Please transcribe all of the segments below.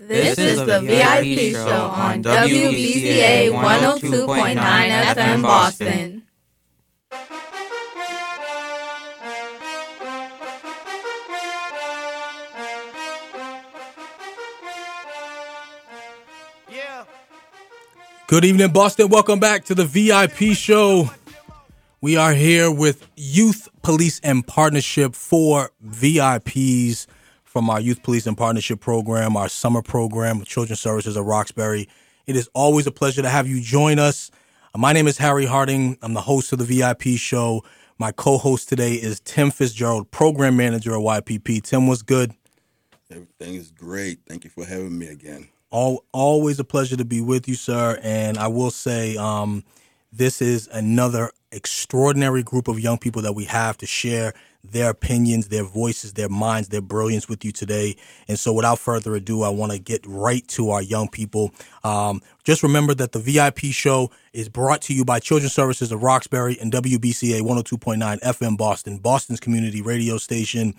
This is the VIP show on WBCA 102.9 FM Boston. Good evening, Boston. Welcome back to the VIP show. We are here with Youth Police and Partnership for VIPs from our Youth Police and Partnership program, our summer program with Children's Services of Roxbury. It is always a pleasure to have you join us. My name is Harry Harding. I'm the host of the VIP show. My co-host today is Tim Fitzgerald, program manager at YPP. Tim, what's good? Everything is great. Thank you for having me again. All, always a pleasure to be with you, sir. And I will say, um, this is another extraordinary group of young people that we have to share their opinions, their voices, their minds, their brilliance with you today. And so, without further ado, I want to get right to our young people. Um, just remember that the VIP show is brought to you by Children's Services of Roxbury and WBCA 102.9 FM Boston, Boston's community radio station.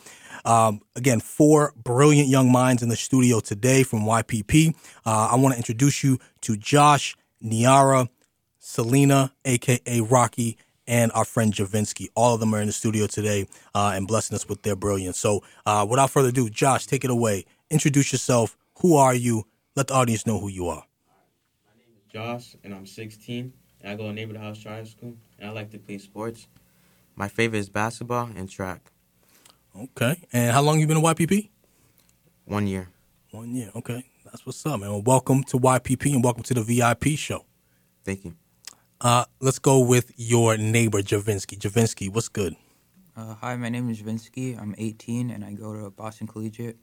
Um, again, four brilliant young minds in the studio today from YPP. Uh, I want to introduce you to Josh, Niara, Selena, aka Rocky, and our friend Javinsky. All of them are in the studio today uh, and blessing us with their brilliance. So, uh, without further ado, Josh, take it away. Introduce yourself. Who are you? Let the audience know who you are. My name is Josh, and I'm 16, and I go to Neighborhood House Charter School, and I like to play sports. My favorite is basketball and track. Okay. And how long you been at YPP? One year. One year. Okay. That's what's up, man. Well, welcome to YPP and welcome to the VIP show. Thank you. Uh, let's go with your neighbor, Javinsky. Javinsky, what's good? Uh, hi, my name is Javinsky. I'm 18 and I go to Boston Collegiate,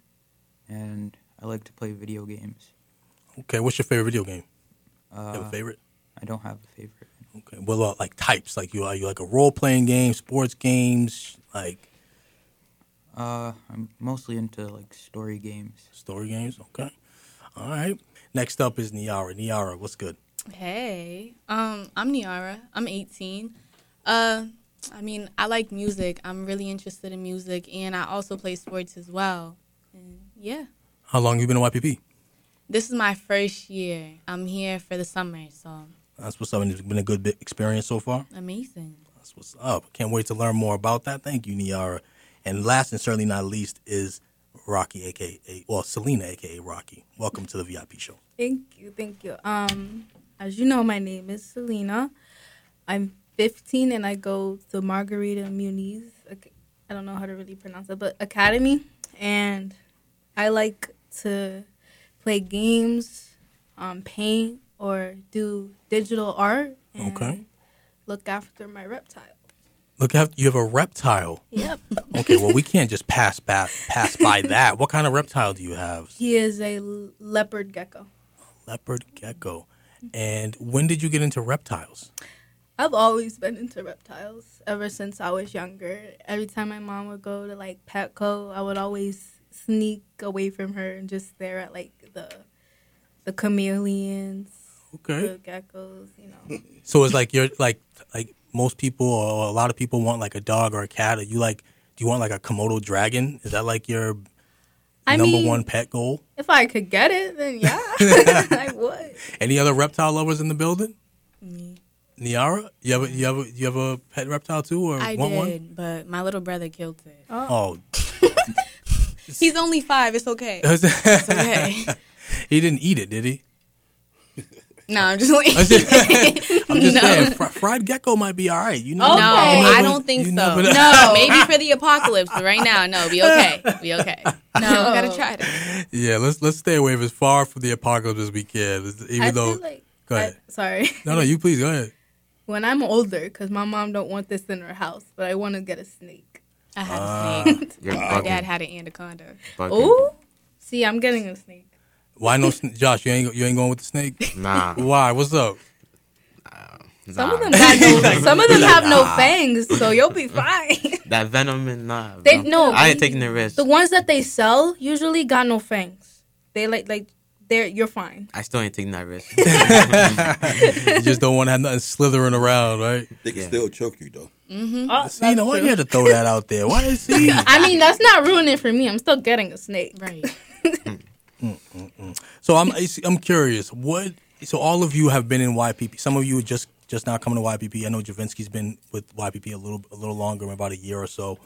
and I like to play video games. Okay. What's your favorite video game? You Uh, have a favorite? I don't have a favorite. Okay. Well, uh, like types, like you are you like a role playing game, sports games, like Uh, I'm mostly into like story games. story games. Okay. All right. Next up is Niara. Niara, what's good? Hey, um, I'm Niara. I'm 18. Uh, I mean, I like music. I'm really interested in music, and I also play sports as well. And yeah, How long you been at YPP? this is my first year. I'm here for the summer, so That's what's up. And it's been a good experience so far. amazing. That's what's up. Can't wait to learn more about that. Thank you, Niara. And last and certainly not least is Rocky, aka well Selena, aka Rocky. Welcome to the VIP show. Thank you, thank you. Um, as you know, my name is Selena. I'm 15 and I go to Margarita Muniz. I don't know how to really pronounce it, but Academy. And I like to play games, um, paint, or do digital art. Okay. Look after my reptile. Look, at you have a reptile. Yep. Okay, well we can't just pass by pass by that. What kind of reptile do you have? he is a leopard gecko. Leopard gecko. And when did you get into reptiles? I've always been into reptiles ever since I was younger. Every time my mom would go to like Petco, I would always sneak away from her and just stare at like the the chameleons, Okay. the geckos, you know. So it's like you're like like most people or a lot of people want like a dog or a cat. Are you like do you want like a Komodo dragon? Is that like your I number mean, one pet goal? If I could get it, then yeah, I would. Any other reptile lovers in the building? Me. Niara, you have a, you have a, you have a pet reptile too, or I want one? but my little brother killed it. Oh, oh. He's only five. It's okay. It's okay. he didn't eat it, did he? No, I'm just like. I'm just, I'm just No. saying, fr- fried gecko might be all right. You know, No, Okay. You I don't think so. never- No, maybe for the apocalypse, but right now, no, be okay. Be okay. No, gotta try it. Yeah, let's let's stay away as far from the apocalypse as we can. Even I though, feel like. go ahead. I- sorry. no, no, you please go ahead. When I'm older, because my mom don't want this in her house, but I want to get a snake. I had Ah. a snake. My dad had an anaconda. bugging. Oh, see, I'm getting a snake. Why no, sn- Josh? You ain't you ain't going with the snake? Nah. Why? What's up? Some of them got no, some of them have no fangs, so you'll be fine. That venom and nah. They- bro. no, I ain't taking the risk. the ones that they sell usually got no fangs. They like like they're you're fine. I still ain't taking that risk. You just don't want to have nothing slithering around, right? They can Yeah. still choke you though. Mm-hmm. Oh, See, you know why you had to throw that out there? Why is he? I mean, that's not ruining it for me. I'm still getting a snake. Right. So I'm I'm curious. What? So all of you have been in YPP. Some of you just just now coming to YPP. I know Javinsky's been with YPP a little a little longer, about a year or so.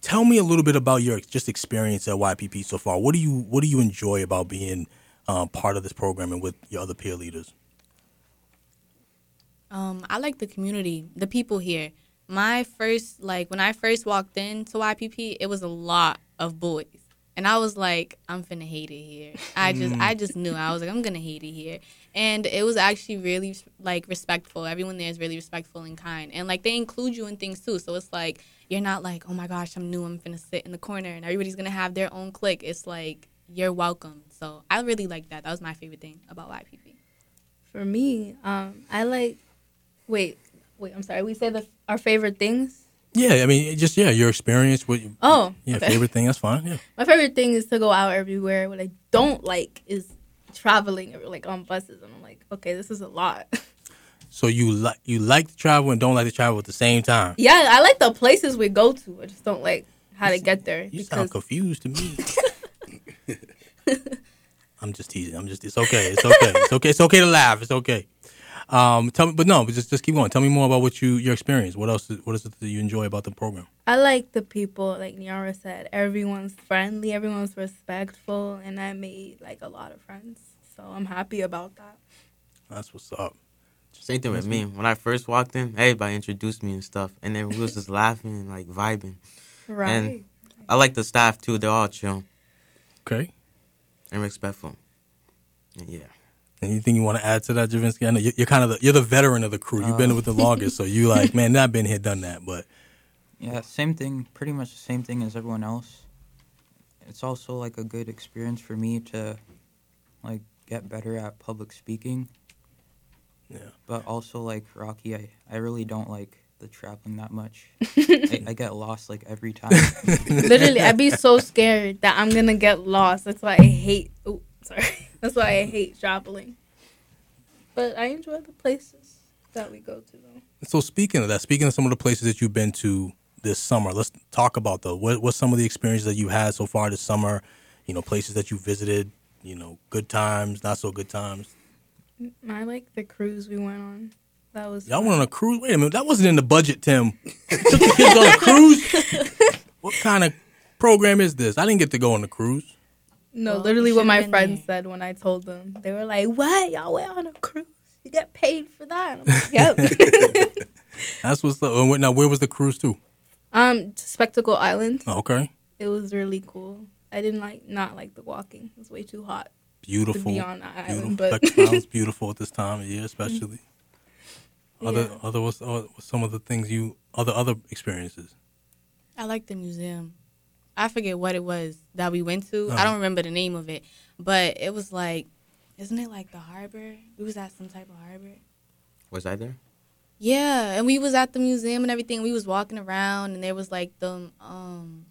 Tell me a little bit about your just experience at YPP so far. What do you what do you enjoy about being um, part of this program and with your other peer leaders? Um, I like the community, the people here. My first, like, when I first walked into YPP, it was a lot of boys. And I was like, I'm finna hate it here. I just, I just knew. I was like, I'm gonna hate it here. And it was actually really like respectful. Everyone there is really respectful and kind, and like they include you in things too. So it's like you're not like, oh my gosh, I'm new. I'm finna sit in the corner, and everybody's gonna have their own clique. It's like you're welcome. So I really like that. That was my favorite thing about YPP. For me, um, I like. Wait, wait. I'm sorry. We say the our favorite things. Yeah, I mean, just yeah, your experience with Oh, yeah, okay. favorite thing. That's fine. Yeah, My favorite thing is to go out everywhere. What I don't like is traveling like on buses, and I'm like, okay, this is a lot. so you like you like to travel and don't like to travel at the same time. yeah, I like the places we go to. I just don't like how to get there You sound confused to me. I'm just teasing. I'm just. It's okay. It's okay. It's okay. It's okay to laugh. It's okay. Um, tell me, but no, but just just keep going. Tell me more about what you your experience. What else? What is it that you enjoy about the program? I like the people, like Niara said. Everyone's friendly, everyone's respectful, and I made like a lot of friends. So I'm happy about that. That's what's up. Same thing with me. When I first walked in, everybody introduced me and stuff, and then we was just laughing and like vibing. Right. And I like the staff too. They're all chill Okay. and respectful. And yeah. Anything you want to add to that, Javinsky? I know you're, you're kind of the, you're the veteran of the crew. You've been uh. with the longest, so you like, man, I've been here, done that. But Yeah, same thing, pretty much the same thing as everyone else. It's also like a good experience for me to like get better at public speaking. Yeah. But also like Rocky, I, I really don't like the traveling that much. I, I get lost like every time. Literally, I'd be so scared that I'm gonna get lost. That's why I hate. Oh, sorry. That's why I hate traveling. But I enjoy the places that we go to, though. so speaking of that, speaking of some of the places that you've been to this summer, let's talk about those. What what's some of the experiences that you've had so far this summer? You know, places that you visited. You know, good times, not so good times. I like the cruise we went on. That was Y'all fun. went on a cruise. Wait a minute, that wasn't in the budget, Tim. Took the kids on a cruise. What kind of program is this? I didn't get to go on the cruise. No, Well, literally what my friends there. said when I told them. They were like, "What? Y'all went on a cruise? You get paid for that?" I'm like, "Yep." That's what's up. And Now, where was the cruise to? um, Spectacle Island. Oh, okay, It was really cool. I didn't like not like the walking. It was way too hot beautiful. to be on that beautiful. island. But Spectacle beautiful at this time of year, especially. Other, Yeah. other, what's, uh, what's some of the things you, other, other experiences? I like the museum. I forget what it was that we went to. Oh. I don't remember the name of it, but it was like, isn't it like the harbor? We was at some type of harbor. Was I there? Yeah, and we was at the museum and everything. We was walking around, and there was like the um.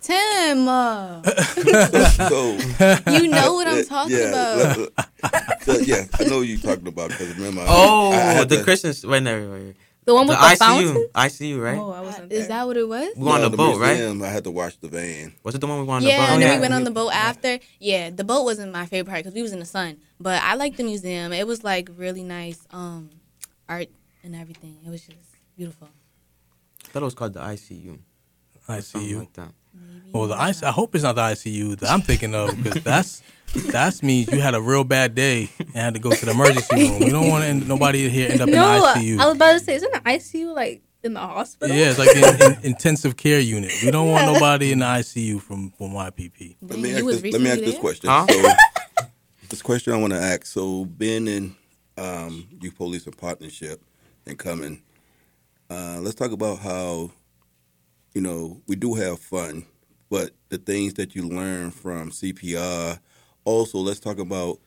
Tim, uh, so you know what I'm talking yeah, about. so, yeah, I know what you're talking about because remember. I- Oh, I had the to- Christians. Wait, no, wait, wait. The one The with the, ICU. fountain. ICU, right? Oh, I wasn't Is there. that what it was? We were on no, the boat, right? I had to watch the van. Was it the one we were on yeah, the boat? and then yeah. we went on the boat after. Yeah, the boat wasn't my favorite part because we was in the sun. But I liked the museum. It was like really nice um, art and everything. It was just beautiful. I thought it was called the ICU. I or see something you. Like that. Well, the IC, I hope it's not the ICU that I'm thinking of because that's that means you had a real bad day and had to go to the emergency room. We don't want end, nobody here end up No, in the ICU. I was about to say, isn't the ICU like in the hospital? Yeah, it's like an in, intensive care unit. We don't want nobody in the ICU from from YPP. Let me ask this, let me ask this question. Huh? So, this question I want to ask. So, being in um, youth police and partnership and coming, uh, let's talk about how you know we do have fun, but the things that you learn from CPR. Also, let's talk about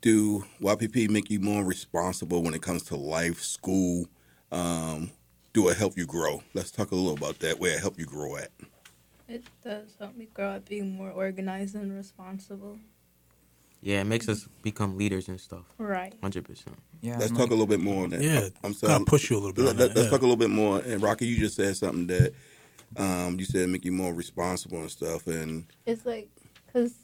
do YPP make you more responsible when it comes to life, school? Um, do it help you grow? Let's talk a little about that. Where it help you grow at? It does help me grow up being more organized and responsible. Yeah, it makes us become leaders and stuff. Right. Hundred percent. Yeah, Let's and, talk like, a little bit more on that. Yeah, I'm Kind of push you a little bit. Let, on let, that, us yeah. talk a little bit more. And Rocky, you just said something that Um, you said make you more responsible and stuff, and It's like because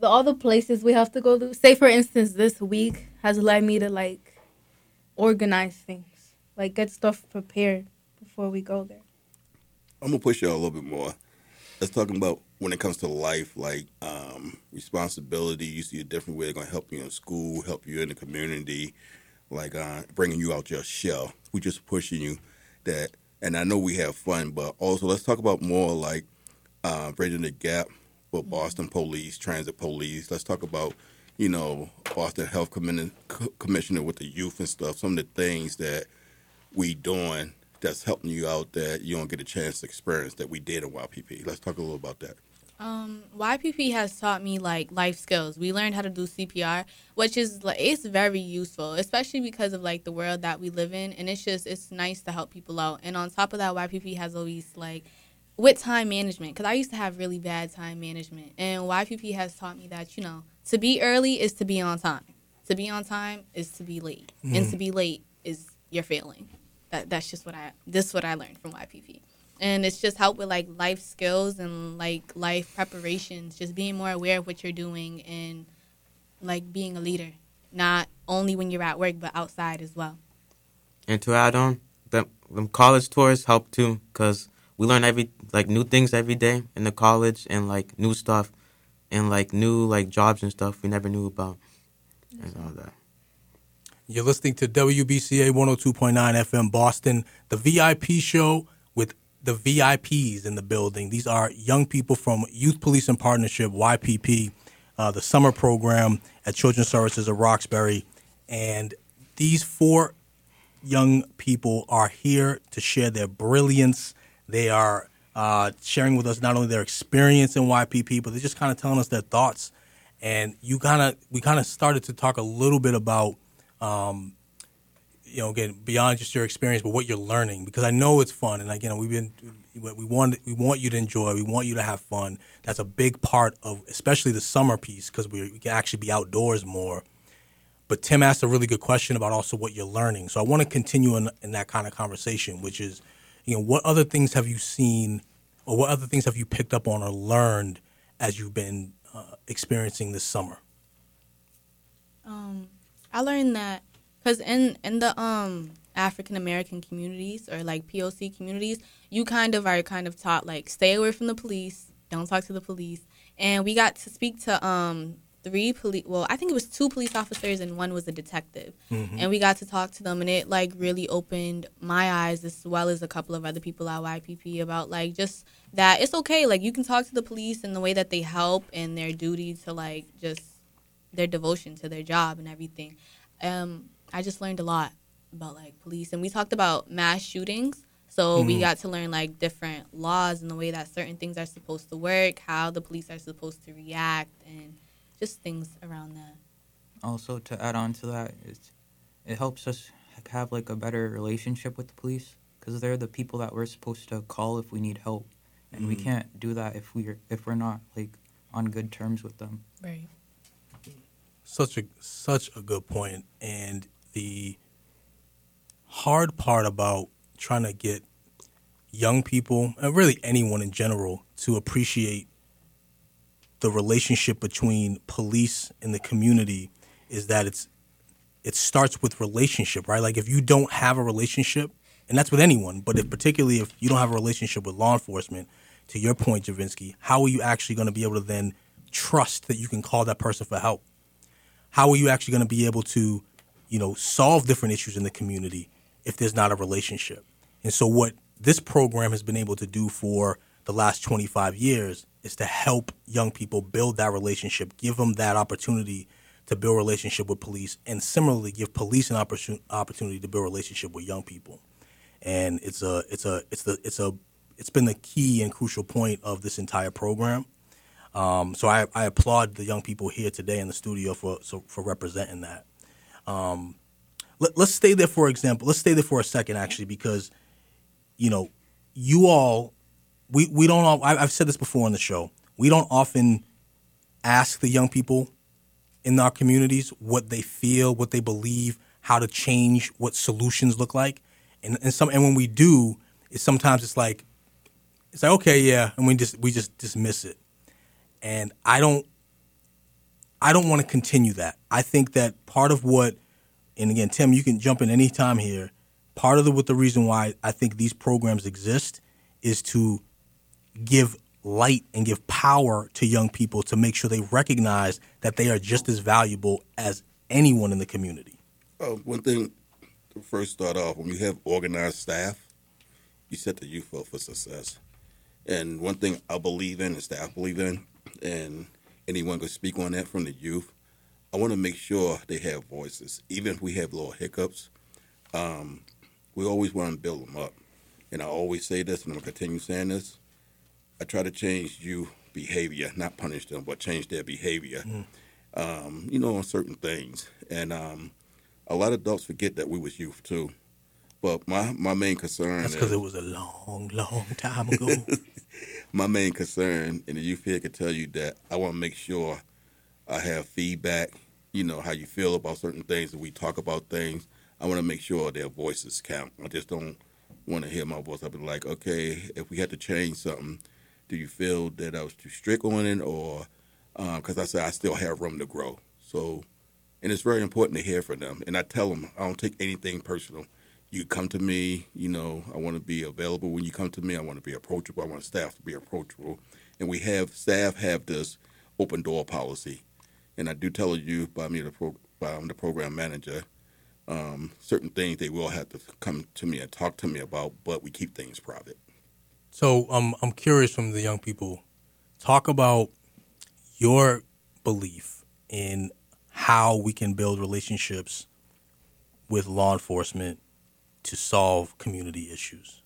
the all the places we have to go to. Say for instance, this week has led me to like organize things, like get stuff prepared before we go there. I'm gonna push you a little bit more. Let's talk about when it comes to life, like um, responsibility. You see a different way they're gonna help you in school, help you in the community, like uh, bringing you out your shell. We just pushing you that, and I know we have fun, but also let's talk about more like uh, bridging the gap with Boston Police, Transit Police. Let's talk about you know Boston Health Commissioner, Commissioner with the youth and stuff. Some of the things that we doing that's helping you out that you don't get a chance to experience that we did in YPP. Let's talk a little about that. Um, YPP has taught me like life skills. We learned how to do CPR, which is like it's very useful, especially because of like the world that we live in, and it's just it's nice to help people out. And on top of that, YPP has always like with time management because I used to have really bad time management, and YPP has taught me that you know to be early is to be on time. To be on time is to be late, and to be late is you're failing. That that's just what I this is what I learned from YPP and it's just help with like life skills and like life preparations just being more aware of what you're doing and like being a leader not only when you're at work but outside as well And to add on, them, them college tours help too, cause we learn every like new things every day in the college and like new stuff, and like new like jobs and stuff we never knew about, and all that. You're listening to WBCA 102.9 FM Boston, the VIP show with the VIPs in the building. These are young people from Youth Police and Partnership, YPP, uh, the summer program at Children's Services of Roxbury. And these four young people are here to share their brilliance. They are uh, sharing with us not only their experience in YPP, but they're just kind of telling us their thoughts. And you kind of, we kind of started to talk a little bit about um, you know, again, beyond just your experience, but what you're learning, because I know it's fun, and again, we've been, we want, we want you to enjoy, we want you to have fun. That's a big part of, especially the summer piece, because we, we can actually be outdoors more. But Tim asked a really good question about also what you're learning, so I want to continue in, in that kind of conversation, which is, you know, what other things have you seen, or what other things have you picked up on or learned as you've been uh, experiencing this summer? um i learned that because in in the um african american communities or like poc communities you kind of are kind of taught like stay away from the police don't talk to the police. And we got to speak to um three police well i think it was two police officers and one was a detective. And we got to talk to them and it like really opened my eyes as well as a couple of other people at ypp about like just that it's okay like you can talk to the police and the way that they help and their duty to like just their devotion to their job and everything. Um i just learned a lot about like police and we talked about mass shootings. So we mm-hmm. got to learn like different laws and the way that certain things are supposed to work how the police are supposed to react and just things around that. Also, to add on to that, it's, it helps us have like a better relationship with the police because they're the people that we're supposed to call if we need help, and we mm-hmm. can't do that if we're if we're not like on good terms with them. right. Such a such a good point and the hard part about trying to get young people and really anyone in general to appreciate the relationship between police and the community is that it's it starts with relationship right? Like if you don't have a relationship and that's with anyone but if particularly if you don't have a relationship with law enforcement to your point Javinsky how are you actually going to be able to then trust that you can call that person for help? How are you actually going to be able to, you know, solve different issues in the community if there's not a relationship? And so, what this program has been able to do for the last 25 years is to help young people build that relationship, give them that opportunity to build relationship with police, and similarly give police an opportunity to build relationship with young people. And it's a, it's a, it's the, it's a, it's been the key and crucial point of this entire program. Um, so I, I applaud the young people here today in the studio for so, for representing that. Um, let, let's stay there for example. Let's stay there for a second, actually, because you know, you all, we we don't. All, I, I've said this before on the show. We don't often ask the young people in our communities what they feel, what they believe, how to change, what solutions look like, and and some and when we do, it's sometimes it's like it's like okay, yeah, and we just we just dismiss it. And I don't I don't want to continue that. I think that part of what and again, Tim, you can jump in any time here. Part of the what the reason why I think these programs exist is to give light and give power to young people to make sure they recognize that they are just as valuable as anyone in the community. Uh, one thing to first start off, when you have organized staff, you set the youth up for success. And one thing I believe in, and staff believe in, and anyone could speak on that from the youth, I want to make sure they have voices. Even if we have little hiccups, um, we always want to build them up. And I always say this, and I'm going to continue saying this. I try to change youth behavior, not punish them, but change their behavior, um, you know, on certain things. And um, a lot of adults forget that we was youth too. But my, my main concern That's because it was a long, long time ago. my main concern, and the youth here can tell you that I want to make sure I have feedback. You know how you feel about certain things, and we talk about things. I want to make sure their voices count. I just don't want to hear my voice. I'll be like, okay, if we had to change something, do you feel that I was too strict on it, or uh, because I say I still have room to grow? So, and it's very important to hear from them. And I tell them I don't take anything personal. You come to me, you know, I want to be available when you come to me. I want to be approachable. I want staff to be approachable, and we have staff have this open door policy. And I do tell you by me the pro, by I'm the program manager, um, certain things they will have to come to me and talk to me about, but we keep things private. So um, I'm curious from the young people, talk about your belief in how we can build relationships with law enforcement to solve community issues.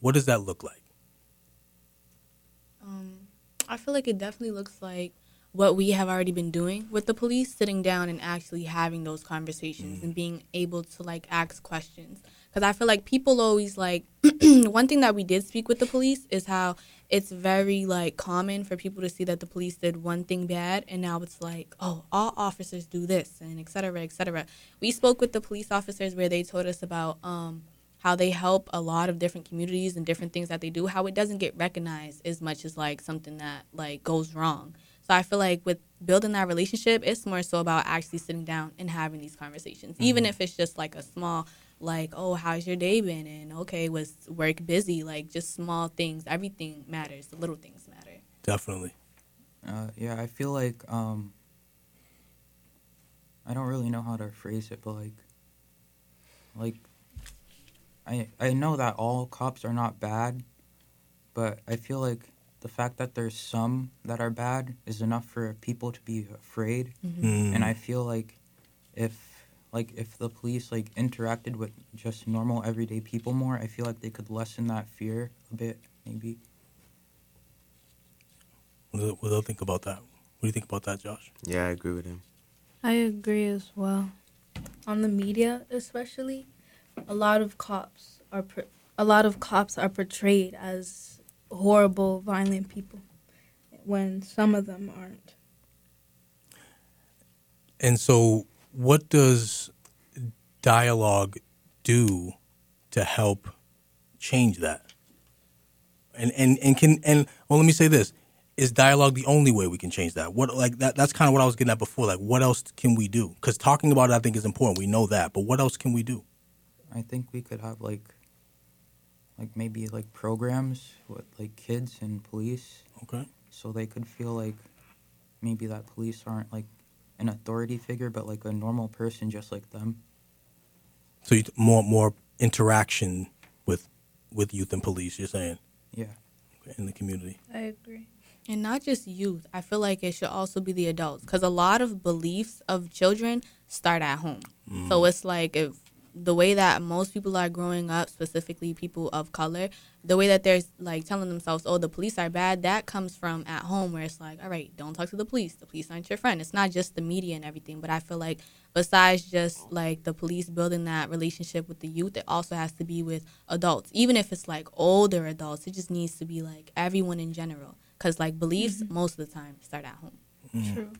What does that look like? Um, I feel like it definitely looks like what we have already been doing with the police, sitting down and actually having those conversations and being able to like ask questions. Because I feel like people always like one thing that we did speak with the police is how it's very like common for people to see that the police did one thing bad and now it's like oh all officers do this and et cetera et cetera. We spoke with the police officers where they told us about um, how they help a lot of different communities and different things that they do how it doesn't get recognized as much as like something that like goes wrong so i feel like with building that relationship it's more so about actually sitting down and having these conversations. Even if it's just like a small like oh how's your day been? and okay was work busy? Like just small things. Everything matters. The little things matter. Definitely. Uh, yeah, I feel like um, I don't really know how to phrase it, but like, like, I I know that all cops are not bad, but I feel like the fact that there's some that are bad is enough for people to be afraid, Mm. and I feel like if like if the police like interacted with just normal everyday people more, I feel like they could lessen that fear a bit, maybe. What do, what do you think about that? What do you think about that, Josh? Yeah, I agree with him. I agree as well. On the media, especially, a lot of cops are per- a lot of cops are portrayed as horrible, violent people, when some of them aren't. And so, what does dialogue do to help change that? And and and can and well, let me say this: is dialogue the only way we can change that? What like that? That's kind of what I was getting at before. Like, what else can we do? Because talking about it, I think, is important. We know that, but what else can we do? I think we could have like like maybe like programs with like kids and police Okay. so they could feel like maybe that police aren't like an authority figure but like a normal person just like them. So you, more more interaction with with youth and police. You're saying Yeah. in the community. I agree. And not just youth. I feel like it should also be the adults because a lot of beliefs of children start at home. Mm. So it's like if the way that most people are growing up, specifically people of color, the way that they're like telling themselves, "Oh, the police are bad," that comes from at home, where it's like, "All right, don't talk to the police. The police aren't your friend." It's not just the media and everything, but I feel like besides just like the police building that relationship with the youth, it also has to be with adults. Even if it's like older adults, it just needs to be like everyone in general, because like beliefs mm-hmm. most of the time start at home. True. Mm-hmm.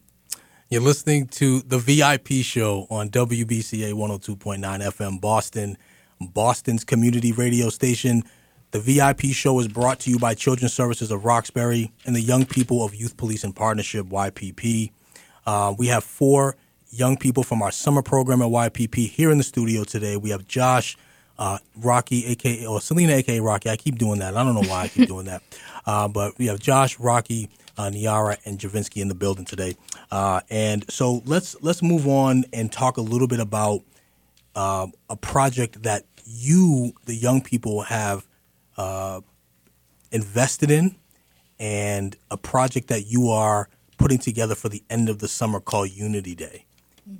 You're listening to the VIP show on WBCA 102.9 FM Boston, Boston's community radio station. The VIP show is brought to you by Children's Services of Roxbury and the Young People of Youth Policing Partnership, YPP. Uh, we have four young people from our summer program at YPP here in the studio today. We have Josh, uh, Rocky, aka or Selena, aka Rocky. I keep doing that. I don't know why I keep doing that. Uh, but we have Josh, Rocky, uh, Niara, and Javinsky in the building today. Uh, and so let's let's move on and talk a little bit about uh, a project that you, the young people, have uh, invested in, and a project that you are putting together for the end of the summer called Unity Day.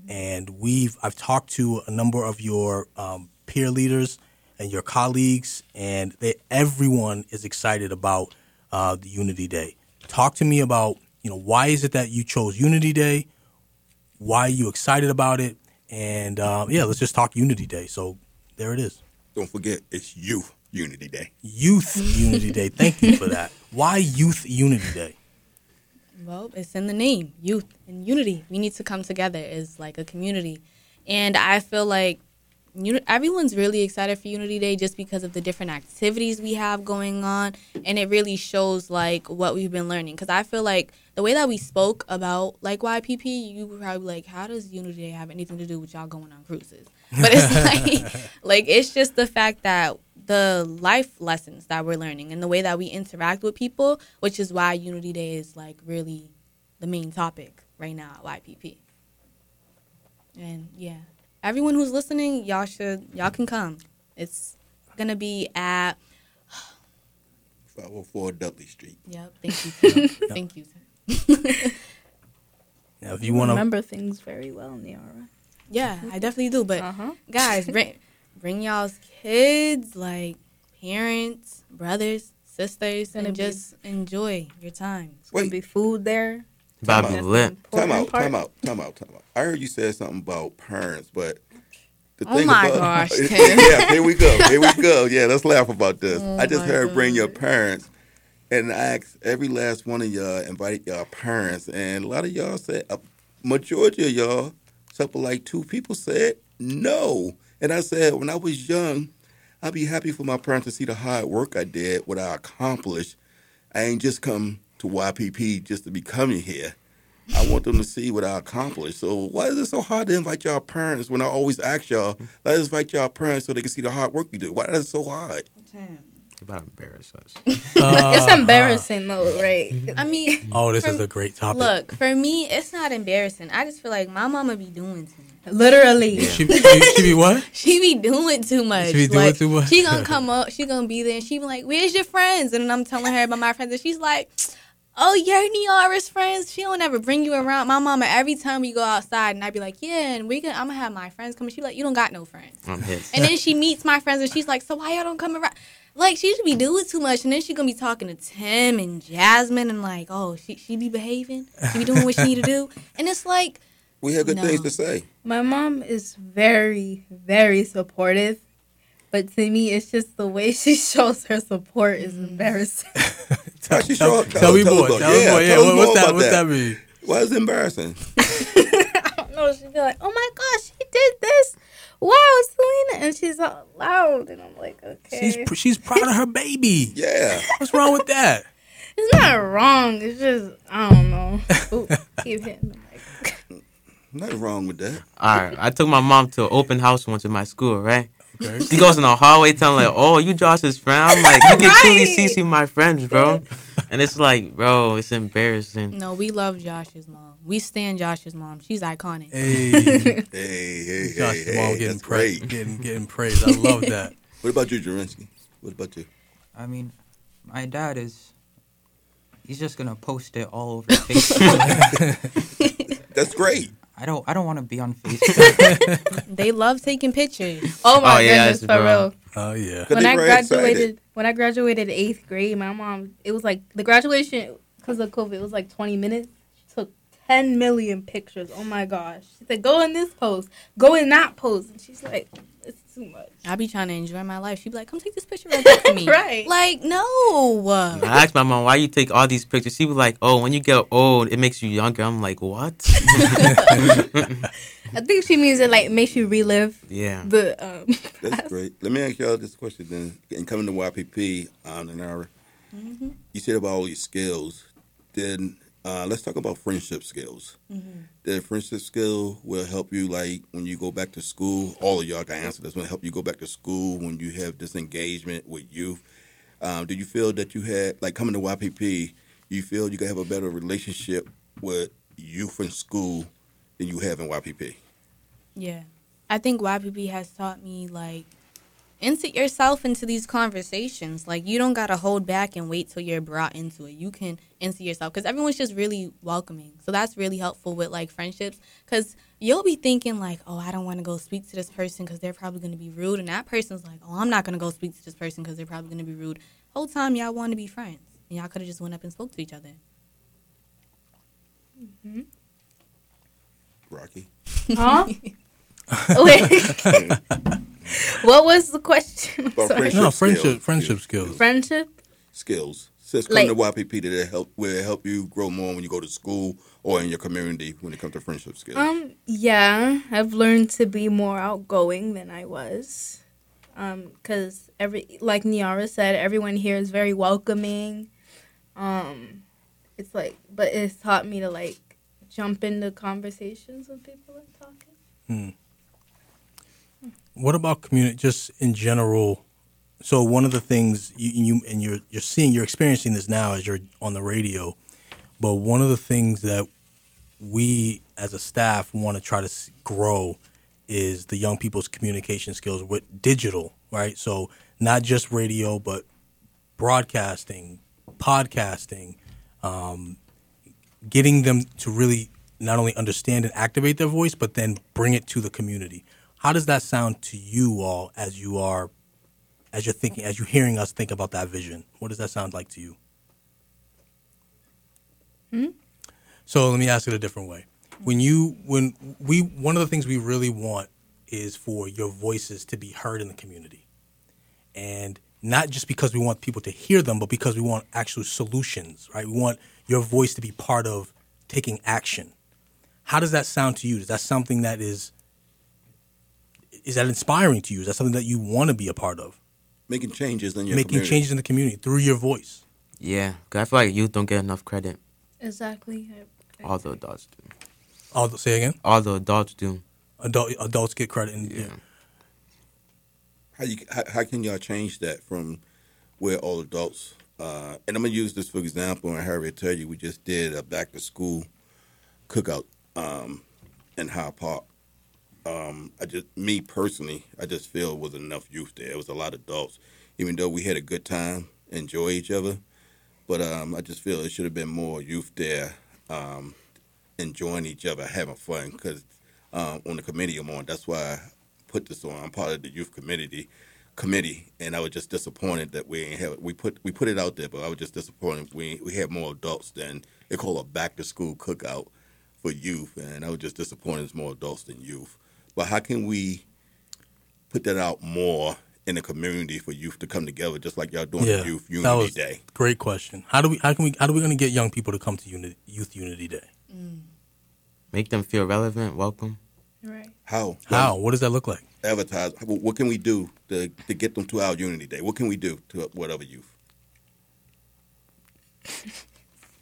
And we've I've talked to a number of your um, peer leaders and your colleagues, and they, everyone is excited about uh, the Unity Day. Talk to me about you know why is it that you chose Unity Day? Why are you excited about it? And um, yeah, let's just talk Unity Day. So there it is, Don't forget, it's Youth Unity Day. Youth Unity Day. Thank you for that. Why Youth Unity Day? Well, it's in the name, youth and unity. We need to come together as like a community, and I feel like uni- everyone's really excited for Unity Day just because of the different activities we have going on, and it really shows like what we've been learning. Because I feel like the way that we spoke about like YPP, you were probably like, how does Unity Day have anything to do with y'all going on cruises? But it's like, like it's just the fact that the life lessons that we're learning and the way that we interact with people, which is why Unity Day is like really the main topic right now at YPP. And yeah, everyone who's listening, y'all should y'all can come. It's gonna be at 504 Dudley Street. yep. Thank you, Tim. thank you. Now, if you want to, remember things very well, Niara. Yeah, I definitely do. But Uh huh. guys, bring bring y'all's kids, like parents, brothers, sisters, Gonna and be- just enjoy your time. Gonna be food there. Bobby Time That's lit. time out, time out, time out, time out. I heard you said something about parents, but the Oh thing my about gosh, yeah, here we go, here we go. Yeah, let's laugh about this. Oh I just my heard bring your parents, and I asked every last one of y'all invite y'all parents, and a lot of y'all said, a majority of y'all, except for like two people said no. And I said when I was young, I'd be happy for my parents to see the hard work I did, what I accomplished. I ain't just come to YPP just to be coming here. I want them to see what I accomplished. So why is it so hard to invite y'all parents when I always ask y'all, let's invite y'all parents so they can see the hard work you do? Why is it so hard? You about embarrass us. it's uh-huh. embarrassing though, right? I mean, oh, this For- is a great topic. look for me, it's not embarrassing. I just feel like my mama be doing too much. Literally. she, she, she be what? She be doing too much. She be doing Like, too much? She gonna come up. She gonna be there, and she be like, "Where's your friends?" And then I'm telling her about my friends, and she's like, "Oh, you're Niara's friends. She don't ever bring you around." My mama every time we go outside, and I'd be like, "Yeah," and we gonna, I'm gonna have my friends come. And she be like, "You don't got no friends." I'm hit. And then she meets my friends, and she's like, "So why y'all don't come around?" Like she should be doing too much, and then she gonna be talking to Tim and Jasmine, and like, "Oh, she she be behaving. She be doing what she need to do," and it's like. We have good No. things to say. My mom is very, very supportive. But to me, it's just the way she shows her support is mm. embarrassing. Why she Tell, show- tell me tell us more. Tell me yeah, more. Yeah, what, what's that? about What's that that. mean? Why is it embarrassing? I don't know. She'd be like, oh my gosh, she did this. Wow, Selena. And she's all loud. And I'm like, okay. She's pr- she's proud of her baby. Yeah. What's wrong with that? it's not wrong. It's just, I don't know. Ooh, keep hitting the mic. Nothing wrong with that. All right, I took my mom to an open house once in my school, right? Okay. She goes in the hallway telling like, "Oh, you Josh's friend." I'm like, "You can truly Right. see see my friends, bro." And it's like, bro, it's embarrassing. No, we love Josh's mom. We stand Josh's mom. She's iconic. Hey, Hey, hey, Josh, hey, your hey, mom getting praised. great. Getting getting praised. I love that. What about you, Javinsky? What about you? I mean, my dad is. He's just gonna post it all over Facebook. That's great. I don't. I don't want to be on Facebook. They love taking pictures. Oh my Oh, yeah, goodness, it's for bro. real. Oh yeah. When I graduated, excited. when I graduated eighth grade, my mom, it was like the graduation because of COVID, it was like 20 minutes. She took 10 million pictures. Oh my gosh. She said, go in this post, go in that post. And she's like, it's too much. I be trying to enjoy my life. She'd be like, "Come take this picture right quick for me." Right. Like, no. I asked my mom why you take all these pictures. She was like, "Oh, when you get old, it makes you younger." I'm like, "What?" I think she means it like makes you relive Yeah. the um. That's great. Let me ask y'all this question then. And coming to YPP, on um, Nanara, you said about all your skills. Then uh, let's talk about friendship skills. The friendship skill will help you, like when you go back to school. All of y'all can answer this. Will help you go back to school when you have this engagement with youth. Um, do you feel that you had, like coming to YPP, you feel you can have a better relationship with youth in school than you have in YPP? Yeah. I think YPP has taught me like insert yourself into these conversations. Like you don't gotta hold back and wait till you're brought into it. You can insert yourself because everyone's just really welcoming. So that's really helpful with like friendships because you'll be thinking like, oh, I don't want to go speak to this person because they're probably gonna be rude, and that person's like, oh, I'm not gonna go speak to this person because they're probably gonna be rude. Whole time y'all want to be friends, and y'all could have just went up and spoke to each other. Mm-hmm. Rocky? Huh? Wait. what was the question? Friendship No, friendship skills. friendship skills. Friendship. skills. Since coming Like- to YPP, did it help? Will it help you grow more when you go to school or in your community when it comes to friendship skills? Um. Yeah, I've learned to be more outgoing than I was. Um, cause every like Niara said, everyone here is very welcoming. Um, it's like, but it's taught me to like jump into conversations when people are talking. What about community? Just in general. So one of the things you, you and you're you're seeing, you're experiencing this now as you're on the radio. But one of the things that we as a staff want to try to grow is the young people's communication skills with digital, right? So not just radio, but broadcasting, podcasting, um, getting them to really not only understand and activate their voice, but then bring it to the community. How does that sound to you all as you are, as you're thinking, as you're hearing us think about that vision? What does that sound like to you? Hmm? So let me ask it a different way. When you, when we, one of the things we really want is for your voices to be heard in the community, and not just because we want people to hear them, but because we want actual solutions, right? We want your voice to be part of taking action. How does that sound to you? Is that something that is is that inspiring to you? Is that something that you want to be a part of? Making changes in your Making community. changes in the community through your voice. Yeah. 'Cause I feel like youth don't get enough credit. Exactly. All the adults do. All the, say again. All the adults do. Adult, adults get credit. And, Yeah. How you how, how can y'all change that from where all adults? Uh, and I'm gonna use this for example. And Harriet tell you, we just did a back to school cookout um, in Hyde Park. Um, I just me personally, I just feel was enough youth there. It was a lot of adults, even though we had a good time, enjoy each other. But um, I just feel it should have been more youth there, um, enjoying each other, having fun. Because um, on the committee I'm on, that's why I put this on. I'm part of the youth committee committee, and I was just disappointed that we ain't have we put we put it out there, but I was just disappointed we we had more adults than they call a back to school cookout for youth, and I was just disappointed it's more adults than youth. But how can we put that out more in the community for youth to come together, just like y'all doing Yeah, Youth that Unity was Day? great question. How do we? How can we? How do we going to get young people to come to Unity, Youth Unity Day? Mm. Make them feel relevant, welcome. Right. How? How? What does that look like? advertise? What can we do to to get them to our Unity Day? What can we do to whatever youth?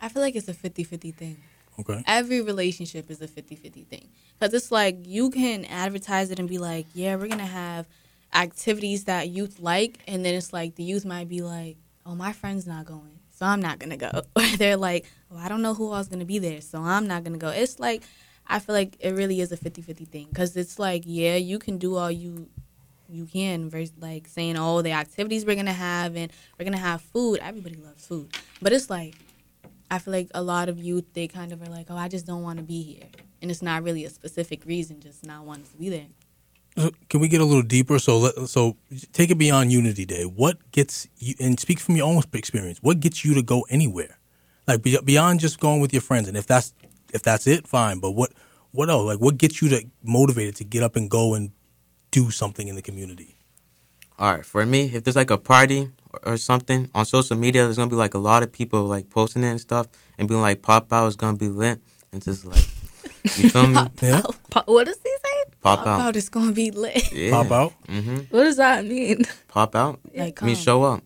I feel like it's a 50-50 thing. Okay. every relationship is a 50-50 thing. Because it's like you can advertise it and be like yeah we're gonna have activities that youth like and then it's like the youth might be like oh my friend's not going so i'm not gonna go. Or they're like oh i don't know who else gonna be there so i'm not gonna go. It's like i feel like it really is a 50-50 thing. Because it's like yeah you can do all you you can versus like saying oh the activities we're gonna have and we're gonna have food. Everybody loves food. But it's like I feel like a lot of youth they kind of are like, oh, I just don't want to be here, and it's not really a specific reason, just not wanting to be there. So Can we get a little deeper? So, let, so take it beyond Unity Day. What gets you, and speak from your own experience. What gets you to go anywhere? Like beyond just going with your friends, and if that's if that's it, fine. But what what else? Like what gets you to motivated to get up and go and do something in the community? All right, for me, if there's like a party or, or something on social media, there's gonna be like a lot of people like posting it and stuff, and being like, "Pop out is gonna be lit," and just like, you feel me? Yeah. Pa- What does he say? Pop Pop out. out is gonna be lit. Yeah. Pop out. Mm-hmm. What does that mean? Pop out. Like, I mean, show up.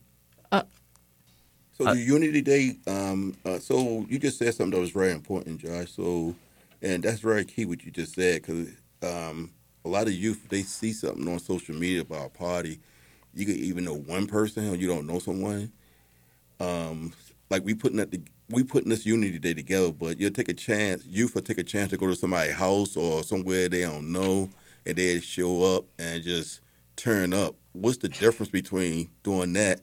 So the Unity Day, um, uh, so you just said something that was very important, Josh. So, and that's very key what you just said because um, a lot of youth they see something on social media about a party. You could even know one person or you don't know someone. Um, like we putting that, to, we putting this Unity Day together, but you'll take a chance. Youth will take a chance to go to somebody's house or somewhere they don't know, and they show up and just turn up. What's the difference between doing that?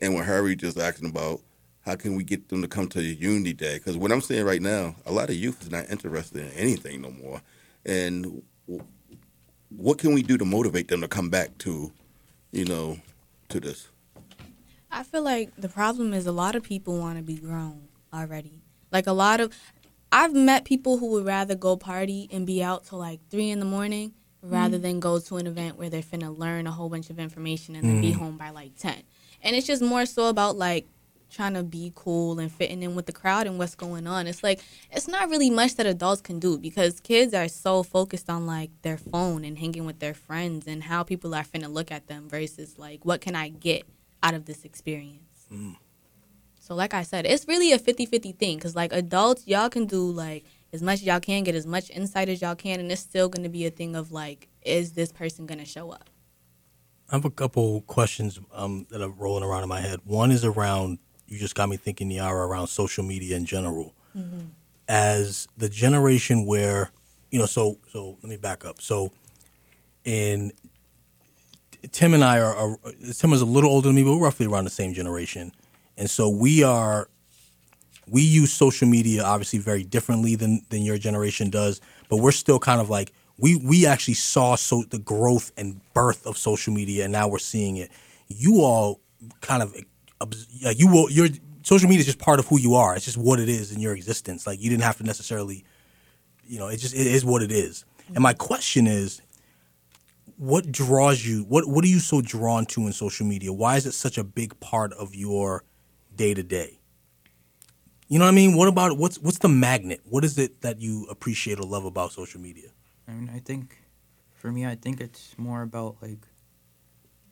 and when Harry just asking about how can we get them to come to the Unity Day? Because what I'm saying right now, a lot of youth is not interested in anything no more. And what can we do to motivate them to come back to, you know, to this? I feel like the problem is a lot of people want to be grown already. Like a lot of, I've met people who would rather go party and be out till like three in the morning rather mm. than go to an event where they're finna learn a whole bunch of information and then be mm. home by like ten. And it's just more so about like trying to be cool and fitting in with the crowd and what's going on. It's like it's not really much that adults can do because kids are so focused on like their phone and hanging with their friends and how people are finna look at them versus like what can I get out of this experience. So like I said, it's really a 50-50 thing cuz like adults y'all can do like as much as y'all can get as much insight as y'all can and it's still going to be a thing of like is this person going to show up? I have a couple questions um, that are rolling around in my head. One is around you just got me thinking, Niara, around social media in general. Mm-hmm. As the generation where, you know, so so let me back up. So, in Tim and I are, are Tim is a little older than me, but we're roughly around the same generation, and so we are we use social media obviously very differently than than your generation does, but we're still kind of like we we actually saw so the growth and birth of social media, and now we're seeing it. You all kind of like you will your social media is just part of who you are. It's just what it is in your existence. Like you didn't have to necessarily, you know, it just it is what it is. And my question is, what draws you? What what are you so drawn to in social media? Why is it such a big part of your day to day? You know what I mean? What about what's what's the magnet? What is it that you appreciate or love about social media? I mean, I think for me, I think it's more about like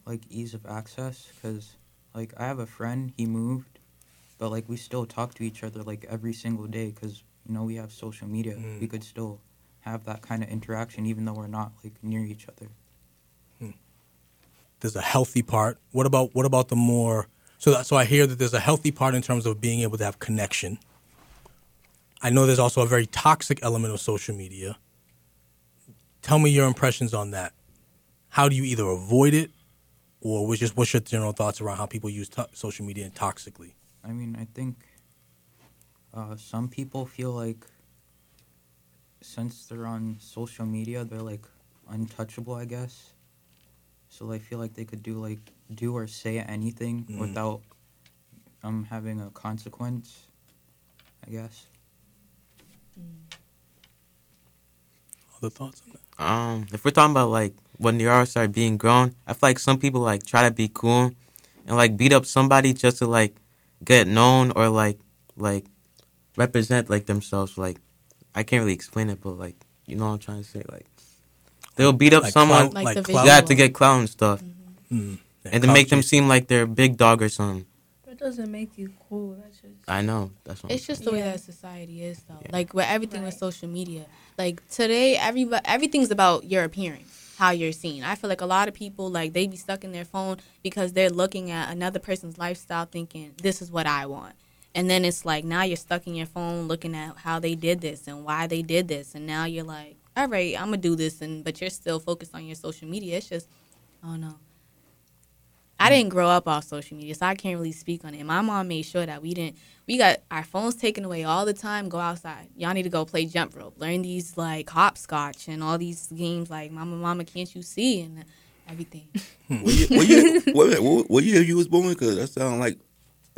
like ease of access because like I have a friend, he moved, but like we still talk to each other like every single day because you know we have social media. Mm. We could still have that kind of interaction even though we're not like near each other. There's a healthy part. What about what about the more? So that, so I hear that there's a healthy part in terms of being able to have connection. I know there's also a very toxic element of social media. Tell me your impressions on that. How do you either avoid it, or what's just what's your general thoughts around how people use to- social media toxically? I mean, I think uh, some people feel like since they're on social media, they're like untouchable, I guess. So I feel like they could do like do or say anything Mm. without um having a consequence. I guess. Other thoughts on that? Um, if we're talking about like when the artists are being grown, I feel like some people like try to be cool and like beat up somebody just to like get known or like like represent like themselves. Like I can't really explain it, but like you know what I'm trying to say. Like they'll beat up Like someone, clout- Like the clout? yeah, to get clown and stuff, Mm. Yeah, and to make them seem like they're a big dog or something. That doesn't make you cool. That's just. I know that's what I'm It's just the way Yeah. that society is, though. Yeah. Like with everything with social media. Like today, everybody, everything's about your appearance, how you're seen. I feel like a lot of people, like they be stuck in their phone because they're looking at another person's lifestyle, thinking this is what I want. And then it's like now you're stuck in your phone looking at how they did this and why they did this, and now you're like, all right, I'm gonna do this, and but you're still focused on your social media. It's just, I don't know. I didn't grow up off social media, so I can't really speak on it. My mom made sure that we didn't. We got our phones taken away all the time. Go outside. Y'all need to go play jump rope. Learn these like hopscotch and all these games like Mama, Mama, can't you see and everything. What year, what year, wait a minute, what, what year you was born? Because that sounds like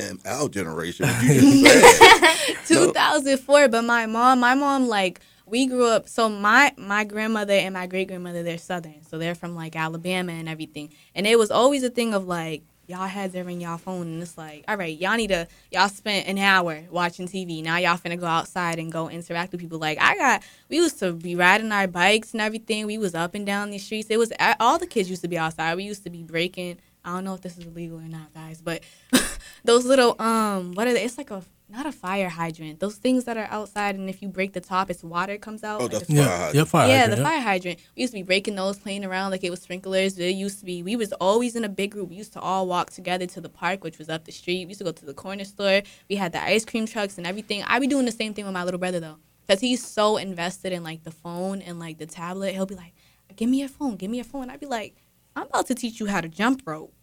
um, our generation. What you just said. No. 2004 but my mom my mom like we grew up so my my grandmother and my great grandmother they're southern so they're from like alabama and everything and it was always a thing of like y'all heads are in y'all phone, and it's like, all right, y'all need to y'all spent an hour watching TV. Now y'all finna go outside and go interact with people. Like I got, we used to be riding our bikes and everything. We was up and down the streets. It was all the kids used to be outside. We used to be breaking. I don't know if this is illegal or not, guys, but those little um, what are they? It's like a not a fire hydrant. Those things that are outside, and if you break the top, it's water comes out. Oh, like that's a- fire Yeah, hydrant. yeah, fire. yeah, hydrant, the fire hydrant. We used to be breaking those, playing around like it was sprinklers. It used to be. We was always in a big group. We used to all walk together to the park, which was up the street. We used to go to the corner store. We had the ice cream trucks and everything. I be doing the same thing with my little brother though, because he's so invested in like the phone and like the tablet. He'll be like, "Give me your phone. Give me your phone." I'd be like, "I'm about to teach you how to jump rope.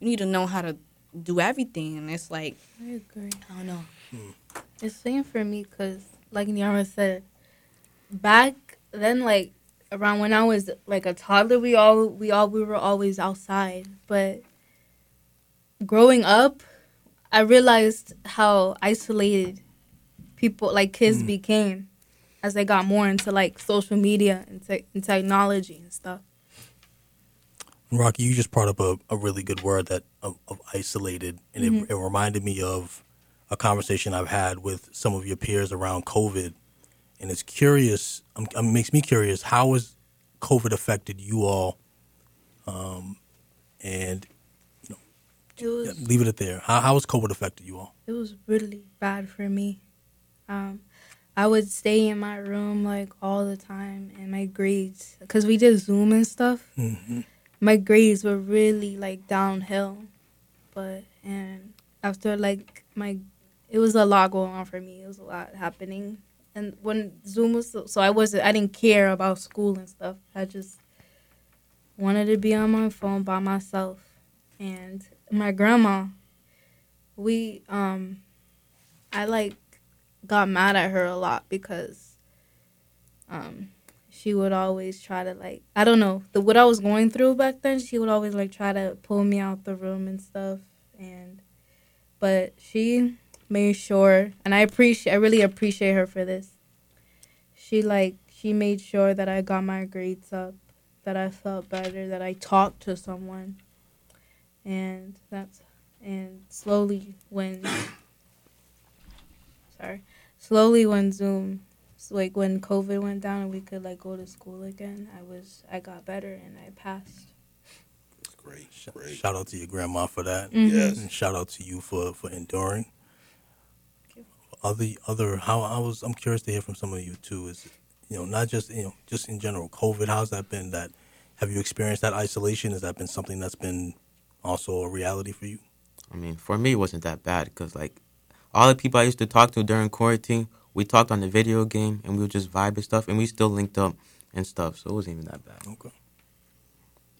You need to know how to do everything." And it's like, I agree. I don't know. Hmm. It's same for me because, like Niara said, back then, like around when I was like a toddler, we all we all we were always outside. But growing up, I realized how isolated people, like kids, hmm. became as they got more into like social media and, te- and technology and stuff. Rocky, you just brought up a, a really good word that of, of isolated, and it, mm-hmm. it reminded me of a conversation I've had with some of your peers around COVID, and it's curious. Um, it makes me curious. How has COVID affected you all? Um, and It was yeah, leave it at there. How how has COVID affected you all? it was really bad for me. Um, I would stay in my room like all the time, and my grades, because we did Zoom and stuff, Mm-hmm. my grades were really like downhill. But and after like my, it was a lot going on for me. It was a lot happening, and when Zoom was so, so I wasn't, I didn't care about school and stuff. I just wanted to be on my phone by myself, and my grandma, we um I like got mad at her a lot because um she would always try to like I don't know the what I was going through back then she would always like try to pull me out the room and stuff and but she made sure and I appreciate I really appreciate her for this she like she made sure that I got my grades up that I felt better that I talked to someone and that's and slowly when sorry slowly when zoom like when covid went down and we could like go to school again i was i got better and i passed great. Great. Shout out to your grandma for that, Mhm. Yes. and shout out to you for for enduring. Other other how I was I'm curious to hear from some of you too. Is you know not just you know just in general COVID. How's that been? That have you experienced that isolation? Has that been something that's been also a reality for you? I mean, for me, it wasn't that bad because like all the people I used to talk to during quarantine, we talked on the video game and we would just vibe and stuff, and we still linked up and stuff, so it wasn't even that bad. Okay,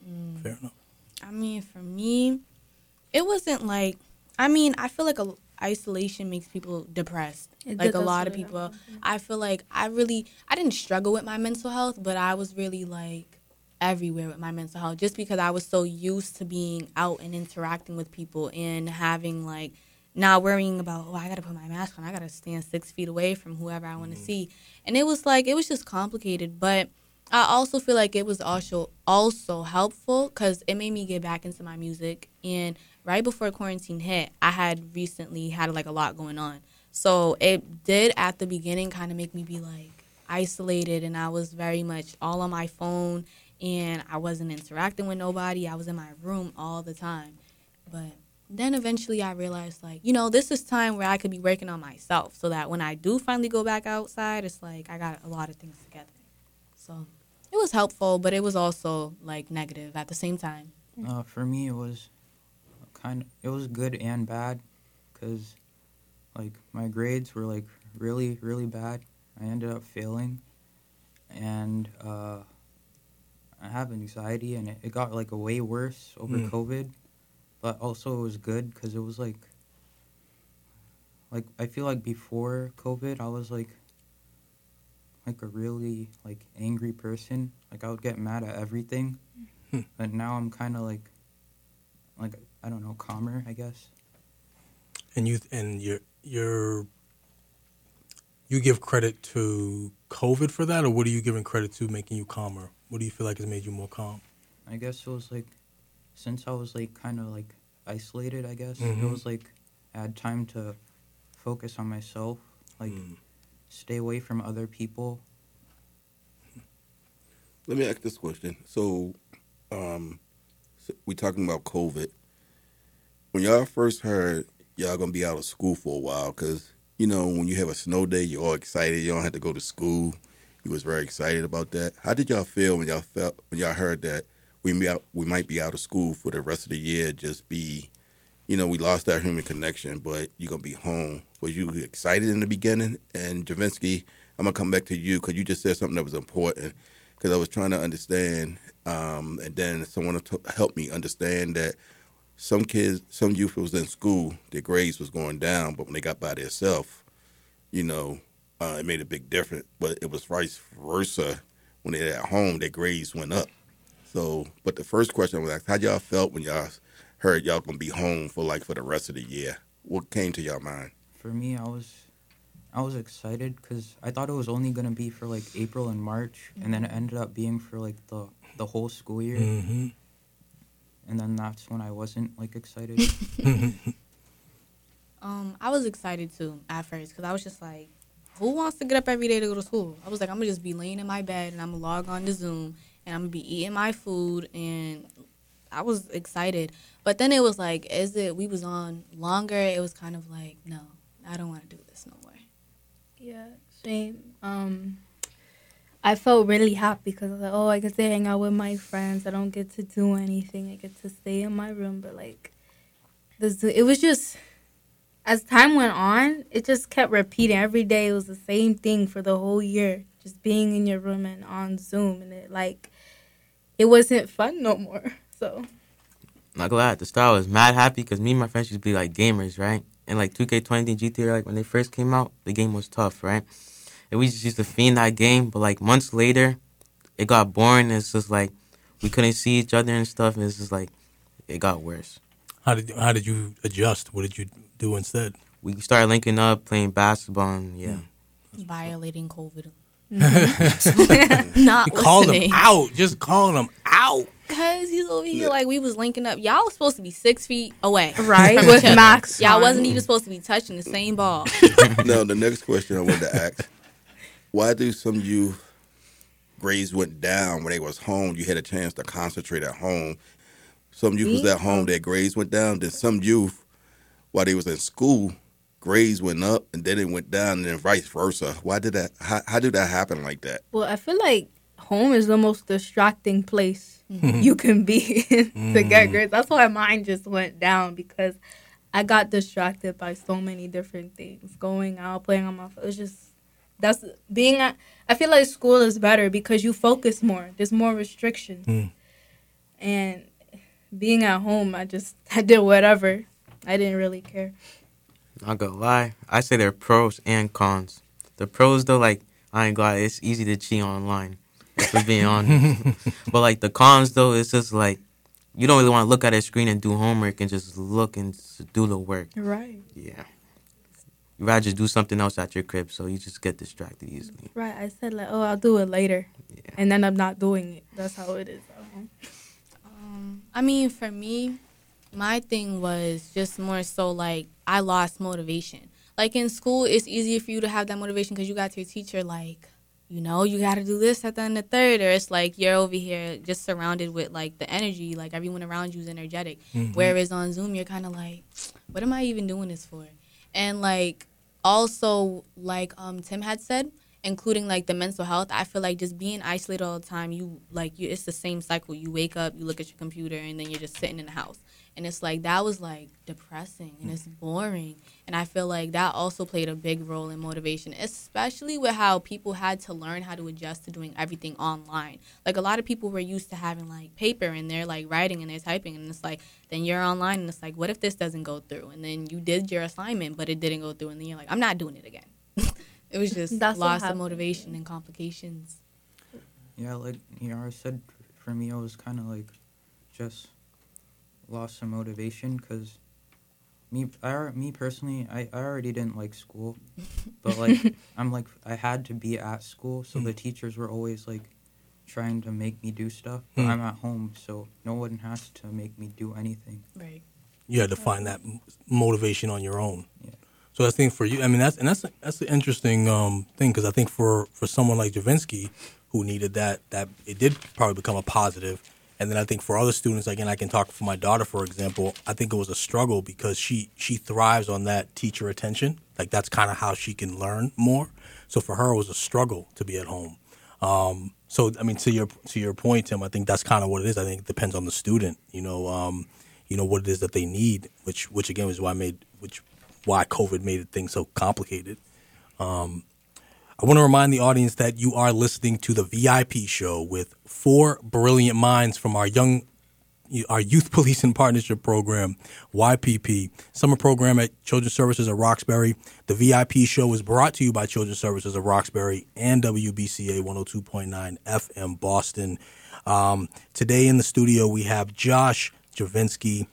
mm. fair enough. I mean, for me, it wasn't like. I mean, I feel like a, isolation makes people depressed. It like a that's lot of people. happened. I feel like I really, I didn't struggle with my mental health, but I was really like everywhere with my mental health just because I was so used to being out and interacting with people and having like not worrying about oh I gotta put my mask on I gotta stand six feet away from whoever I want to mm-hmm. see and it was like it was just complicated but I also feel like it was also also helpful because it made me get back into my music and right before quarantine hit I had recently had like a lot going on so it did at the beginning kind of make me be like isolated and I was very much all on my phone and I wasn't interacting with nobody. I was in my room all the time. But then eventually I realized like, you know, this is time where I could be working on myself so that when I do finally go back outside, it's like I got a lot of things together. So it was helpful, but it was also like negative at the same time. Uh, for me, it was kind of it was good and bad, cause like my grades were like really really bad. I ended up failing, and uh, I have anxiety, and it, it got like a way worse over Mm. COVID. But also it was good because it was like like I feel like before COVID, I was like like a really like angry person. Like I would get mad at everything. But now I'm kind of like like I don't know, calmer, I guess. And you and you're you're you give credit to COVID for that, or what are you giving credit to making you calmer? What do you feel like has made you more calm? I guess it was like since I was like kind of like isolated. I guess Mhm. it was like I had time to focus on myself, like Mm. stay away from other people. Let me ask this question. So, um, so we talking about COVID. When y'all first heard y'all gonna be out of school for a while, because you know when you have a snow day, you're all excited. You don't have to go to school. You was very excited about that. How did y'all feel when y'all felt when y'all heard that we out, we might be out of school for the rest of the year? Just be, you know, we lost that human connection, but you're gonna be home. Was you excited in the beginning? And Javinsky, I'm gonna come back to you because you just said something that was important because I was trying to understand, um, and then someone to help me understand that some kids, some youth was in school, their grades was going down, but when they got by themselves, you know, uh, it made a big difference. But it was vice versa when they're at home, their grades went up. So, but the first question I was, asked, how y'all felt when y'all heard y'all gonna be home for like for the rest of the year? What came to your mind? For me, I was I was excited because I thought it was only gonna be for like April and March, and then it ended up being for like the the whole school year. hmm And then that's when I wasn't like excited. Um, I was excited too at first because I was just like, who wants to get up every day to go to school? I was like, I'm gonna just be laying in my bed and I'm gonna log on to Zoom and I'm gonna be eating my food and I was excited. But then it was like, as it we was on longer, it was kind of like, no, I don't want to do this no more. Yeah, same. Um, I felt really happy because I was like, oh, I get to hang out with my friends. I don't get to do anything. I get to stay in my room. But like, Zo- it was just as time went on, it just kept repeating. Every day it was the same thing for the whole year, just being in your room and on Zoom, and it like it wasn't fun no more. So Not lie, the I was mad happy because me and my friends used to be like gamers, right? And like 2K20 and GTA, like when they first came out, the game was tough, right? And we just used to fiend that game, but like months later, it got boring. It's just like we couldn't see each other and stuff. And it's just like it got worse. How did how did you adjust? What did you do instead? We started linking up, playing basketball, and yeah. Violating COVID. Mm-hmm. Not You called them out. Just calling them out. Cause he's over here like we was linking up. Y'all was supposed to be six feet away, right with. Max, Y'all wasn't even supposed to be touching the same ball. now the next question I wanted to ask: Why do some youth grades went down when they was home? You had a chance to concentrate at home. Some youth was at home, their grades went down. Then some youth, while they was in school, grades went up, and then it went down, and then vice versa. Why did that? How, how did that happen like that? Well, I feel like home is the most distracting place mm-hmm. you can be in to get mm-hmm. grades. That's why mine just went down because I got distracted by so many different things. Going out, playing on my phone. it was just that's being at. I feel like school is better because you focus more. There's more restrictions, Mm. and being at home, I just I did whatever. I didn't really care. Not gonna lie, I say there are pros and cons. The pros though, like I ain't gonna lie, it's easy to cheat online. If we're being honest. but like the cons though, it's just like you don't really want to look at a screen and do homework and just look and do the work. Right. Yeah. You rather just do something else at your crib, so you just get distracted easily. Right. I said like, oh, I'll do it later, Yeah. and then I'm not doing it. That's how it is at. Um, I mean, for me, my thing was just more so like I lost motivation. Like in school, it's easier for you to have that motivation because you got your teacher like, you know, you got to do this at the end of third, or it's like you're over here just surrounded with like the energy, like everyone around you is energetic. Whereas on Zoom, you're kind of like, what am I even doing this for? And like also like um Tim had said, including like the mental health, I feel like just being isolated all the time, you like you it's the same cycle. You wake up, you look at your computer, and then you're just sitting in the house. And it's like that was like depressing and it's boring. And I feel like that also played a big role in motivation, especially with how people had to learn how to adjust to doing everything online. Like a lot of people were used to having like paper and they're like writing and they're typing and it's like then you're online and it's like what if this doesn't go through? And then you did your assignment but it didn't go through and then you're like I'm not doing it again. it was just That's loss of motivation and complications. Yeah, like you know i said, for me, it was kind of like just lost some motivation because me, I, me personally, I, I already didn't like school, but like I'm like I had to be at school, so the teachers were always like trying to make me do stuff. But Hmm. I'm at home, so no one has to make me do anything. Right. You had to find that motivation on your own. Yeah. So I think for you, I mean, that's and that's that's an interesting um, thing because I think for for someone like Javinsky who needed that, that it did probably become a positive. And then I think for other students, again, I can talk for my daughter, for example. I think it was a struggle because she she thrives on that teacher attention. Like that's kind of how she can learn more. So for her, it was a struggle to be at home. Um, so I mean, to your to your point, Tim, I think that's kind of what it is. I think it depends on the student. You know, um, you know what it is that they need, which which again is why I made which why COVID made things so complicated. Um, I want to remind the audience that you are listening to the VIP show with four brilliant minds from our young our youth policing partnership program, YPP, summer program at Children's Services of Roxbury. The VIP show is brought to you by Children's Services of Roxbury and WBCA 102.9 FM Boston. Um, today in the studio, we have Josh Javinsky,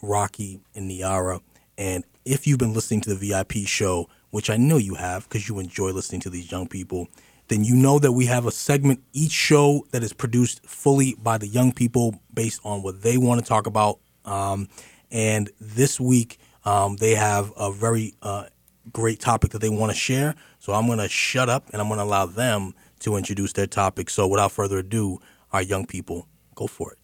Rocky, and Niara. And if you've been listening to the VIP show, which I know you have because you enjoy listening to these young people, then you know that we have a segment each show that is produced fully by the young people based on what they want to talk about. Um, and this week, um, they have a very uh, great topic that they want to share. So I'm going to shut up and I'm going to allow them to introduce their topic. So without further ado, our young people, go for it.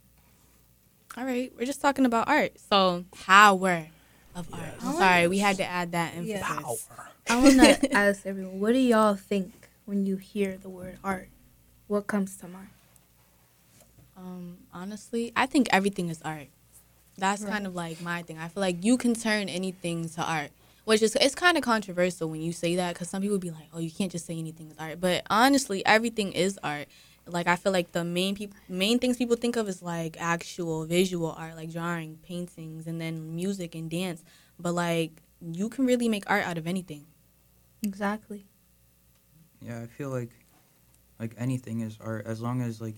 All right, we're just talking about art. So power of art. I'm sorry, we had to add that emphasis. Yeah. Power. I want to ask everyone, what do y'all think when you hear the word art? What comes to mind? Um, honestly, I think everything is art. That's Right. kind of like my thing. I feel like you can turn anything to art, which is it's kind of controversial when you say that because some people be like, "Oh, you can't just say anything is art." But honestly, everything is art. Like I feel like the main people, main things people think of is like actual visual art, like drawing, paintings, and then music and dance. But like you can really make art out of anything. Exactly. Yeah, I feel like like anything is art as long as like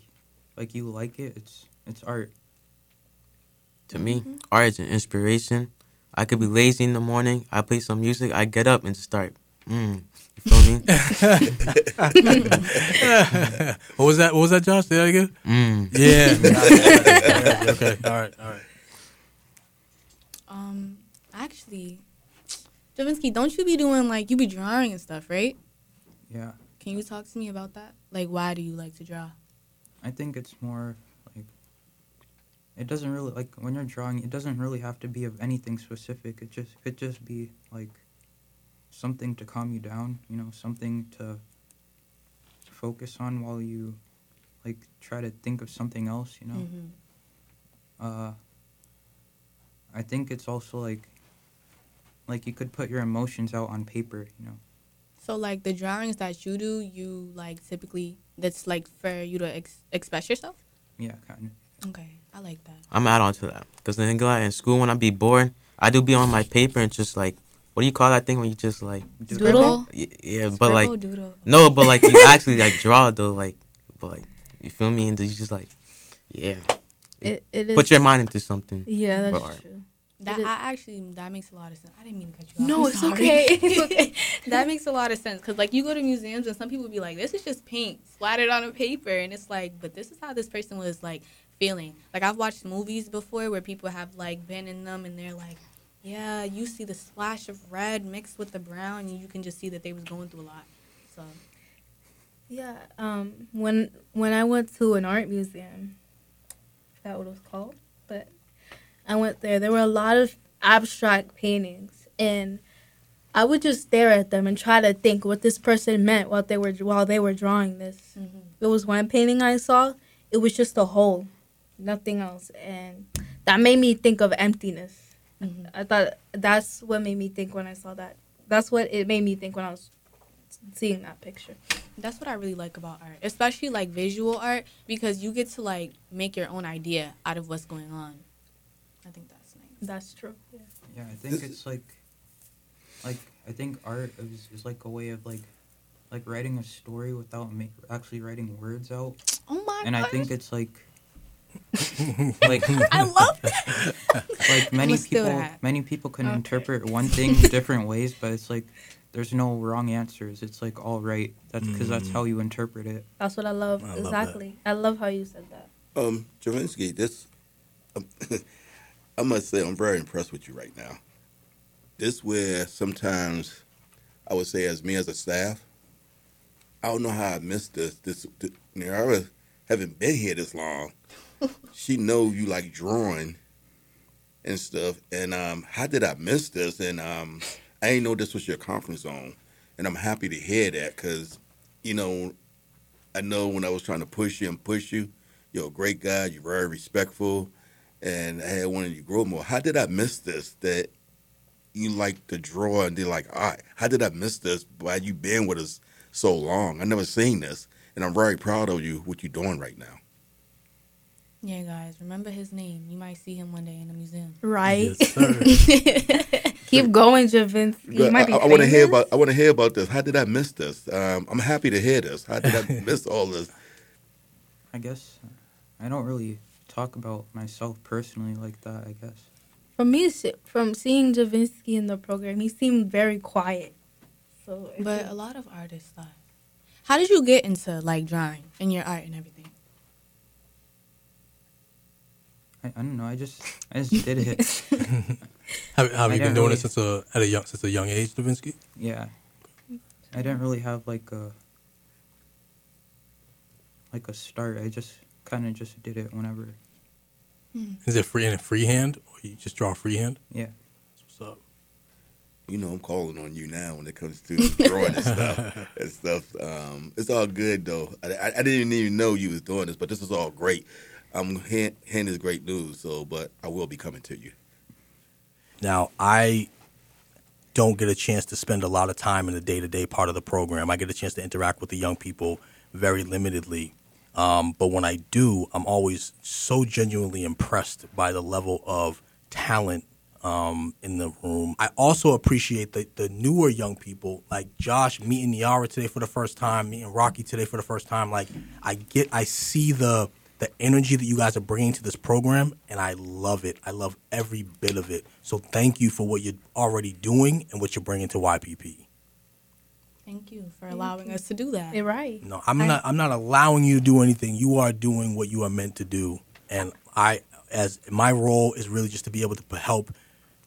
like you like it, it's it's art. To me, art is an inspiration. I could be lazy in the morning. I play some music. I get up and start. Mm, you feel me? What was that? What was that, Josh? Say that again. mm. Yeah. okay. All right. All right. Um, actually, Javinsky, don't you be doing like you be drawing and stuff, right? Yeah. Can you talk to me about that? Like, why do you like to draw? I think it's more like it doesn't really like when you're drawing. It doesn't really have to be of anything specific. It just could just be like something to calm you down. You know, something to focus on while you like try to think of something else. You know. Mm-hmm. Uh, I think it's also like like you could put your emotions out on paper. You know. So, like the drawings that you do, you like typically that's like for you to ex- express yourself. Yeah, kind of. Okay, I like that. I'm add on to that because then like in school when I be bored, I do be on my paper and just like what do you call that thing when you just like Doodle. y- yeah, but like doodle. no, but like you actually like draw though, like but like you feel me, and you just like yeah, It, it is. put your mind into something. yeah, that's for art. true. That It I actually that makes a lot of sense. I didn't mean to cut you off. No, it's okay. It's okay. that makes a lot of sense because like you go to museums and some people be like, "This is just paint splattered on a paper," and it's like, but this is how this person was like feeling. Like I've watched movies before where people have like been in them and they're like, "Yeah, you see the splash of red mixed with the brown, and you can just see that they was going through a lot." So Yeah. Um. When when I went to an art museum, is that what it was called? I went there. There were a lot of abstract paintings, and I would just stare at them and try to think what this person meant while they were while they were drawing this. There was one painting I saw. It was just a hole, nothing else, and that made me think of emptiness. Mhm. I thought that's what made me think when I saw that. That's what it made me think when I was seeing that picture. that's what I really like about art, especially like visual art, because you get to like make your own idea out of what's going on. I think that's nice. That's true. Yeah. Yeah, I think it's like, like I think art is, is like a way of like, like writing a story without make, actually writing words out, Oh my god. and I think it's like, like I love that. like many I'ma people that. many people can Okay. interpret one thing different ways, but it's like there's no wrong answers. It's like all right. That's because that's Mm. how you interpret it. That's what I love. I love exactly. I love how you said that. Um, Javinsky, this, um, I must say I'm very impressed with you right now. This where sometimes I would say as me as a staff, I don't know how I missed this. This, this you know, I haven't been here this long. she know you like drawing and stuff. And um, how did I miss this? And um, I didn't know this was your conference zone. And I'm happy to hear that because, you know, I know when I was trying to push you and push you, you're a great guy. You're very respectful, and I had wanted you to grow more. How did I miss this? That you like to draw and they're like, all right, how did I miss this? Why you been with us so long? I never seen this, and I'm very proud of you. What you're doing right now? Yeah, guys, remember his name. You might see him one day in the museum. Right. Yes, sir. Keep going, Javinsky. You might be I, I want to hear about. I want to hear about this. How did I miss this? Um, I'm happy to hear this. How did I miss all this? I guess I don't really talk about myself personally like that. I guess. From me, from seeing Javinsky in the program, he seemed very quiet. So, But a lot of artists thought. How did you get into like drawing and your art and everything? I, I don't know. I just I just did it. have, have you been doing really- it since a at a young since a young age, Javinsky? Yeah. I didn't really have like a like a start. I just kind of just did it whenever. Is it free in a freehand or you just draw freehand? Yeah. That's what's up. you know, I'm calling on you now when it comes to drawing and stuff. and stuff. Um, it's all good though. I, I, I didn't even know you was doing this, but this is all great. I'm hearing hearing this great news. So, but I will be coming to you. Now, I don't get a chance to spend a lot of time in the day to day part of the program. I get a chance to interact with the young people very limitedly. Um, but when I do, I'm always so genuinely impressed by the level of talent um, in the room. I also appreciate the, the newer young people, like Josh meeting Niara today for the first time, meeting Rocky today for the first time. Like I get, I see the the energy that you guys are bringing to this program, and I love it. I love every bit of it. So thank you for what you're already doing and what you're bringing to YPP. Thank you for allowing us to do that. You're right. No, I'm I- not. I'm not allowing you to do anything. You are doing what you are meant to do, and I, as my role is really just to be able to help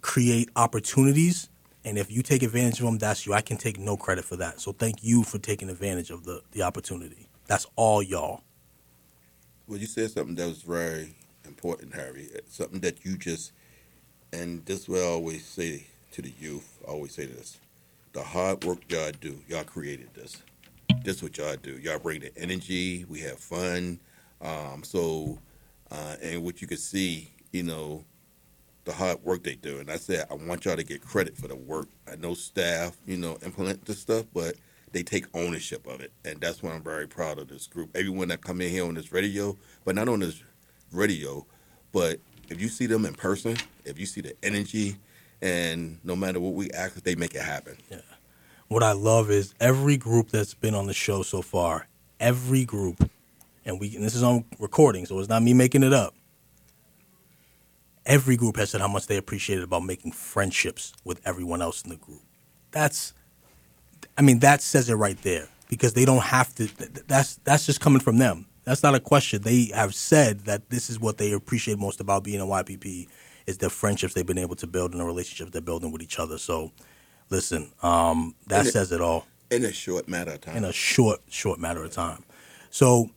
create opportunities. And if you take advantage of them, that's you. I can take no credit for that. So thank you for taking advantage of the the opportunity. That's all y'all. Well, you said something that was very important, Harry. Uh, something that you just, and this is what I always say to the youth. I always say this: the hard work y'all do, y'all created this. This what y'all do. Y'all bring the energy. We have fun. Um, so, uh, and what you can see, you know, the hard work they do. And I said, I want y'all to get credit for the work. I know staff, you know, implement this stuff, but they take ownership of it, and that's why I'm very proud of this group. Everyone that come in here on this radio, but not on this radio, but if you see them in person, if you see the energy, and no matter what we ask, they make it happen. Yeah. What I love is every group that's been on the show so far, every group, and we and this is on recording, so it's not me making it up. Every group has said how much they appreciated about making friendships with everyone else in the group. That's, I mean, that says it right there because they don't have to. th- th- That's that's just coming from them. That's not a question. They have said that this is what they appreciate most about being a YPP is the friendships they've been able to build and the relationships they're building with each other. So, listen, um, that And it- says it all In a short matter of time. in a short, short matter of time. So,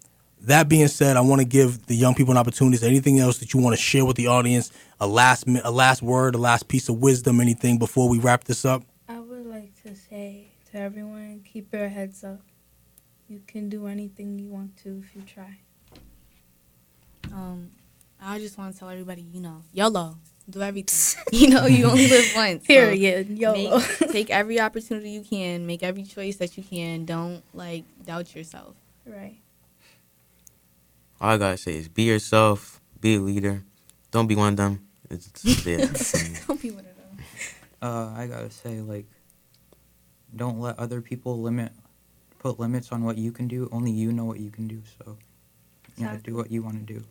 that being said, I want to give the young people an opportunity. Is there anything else that you want to share with the audience? A last, a last word, a last piece of wisdom, anything before we wrap this up? I would like to say to everyone, keep your heads up. You can do anything you want to if you try. Um, I just want to tell everybody, you know, YOLO, do everything. you know, you only live once. so Period. YOLO. Make, take every opportunity you can. Make every choice that you can. Don't like doubt yourself. right. All I gotta say is be yourself, be a leader. Don't be one of them. It's, it's yeah. Don't be one of them. Uh, I gotta say, like, don't let other people limit, put limits on what you can do. Only you know what you can do. So, yeah, Exactly. do what you want to do.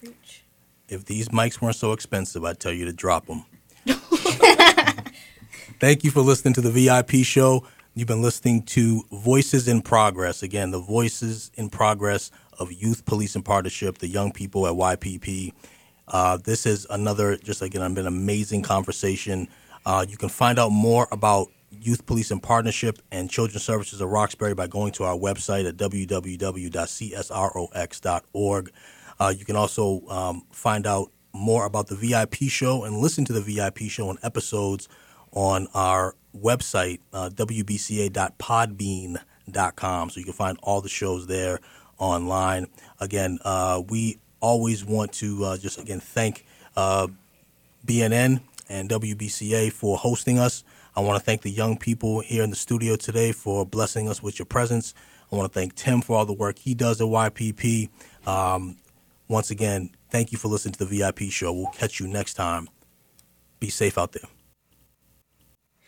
Preach. If these mics weren't so expensive, I'd tell you to drop them. Thank you for listening to the VIP show. You've been listening to Voices in Progress. Again, the Voices in Progress of Youth Police and Partnership, the young people at YPP. Uh, this is another, just again, I've been an amazing conversation. Uh, you can find out more about Youth Police in Partnership and Children's Services of Roxbury by going to our website at www.csrox.org. Uh, you can also um, find out more about the VIP show and listen to the VIP show and episodes on our website, uh, wbca.podbean.com. So you can find all the shows there online. Again, uh, we always want to uh, just again thank uh, BNN and WBCA for hosting us. I want to thank the young people here in the studio today for blessing us with your presence. I want to thank Tim for all the work he does at YPP. Um, once again, thank you for listening to the VIP show. We'll catch you next time. Be safe out there.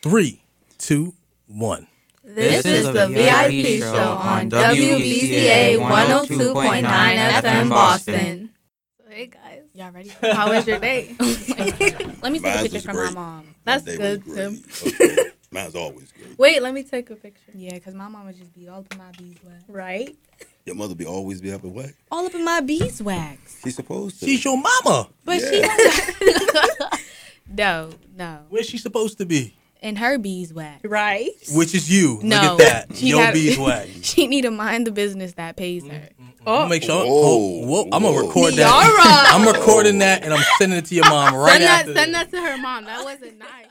Three, two, one. This is the VIP show on WBCA 102.9 FM Boston. Hey guys, Y'all ready? how was your day? Let me take Mine's a picture was from my mom. That's good, was Tim. Okay. Mine's always good. Wait, let me take a picture. Yeah, because my mom would just be all up in my beeswax. Right? Your mother be always be up and what? All up in my beeswax. She's supposed to. She's your mama. But Yeah. she No, no. Where's she supposed to be? In her beeswax. Right? Which is you. No. Look at that. She Your got- beeswax. She need to mind the business that pays her. Oh, Make sure. Whoa. Oh, whoa, I'm gonna Whoa. record that. Niara. I'm recording that and I'm sending it to your mom right send that, after. send that to her mom. That wasn't nice.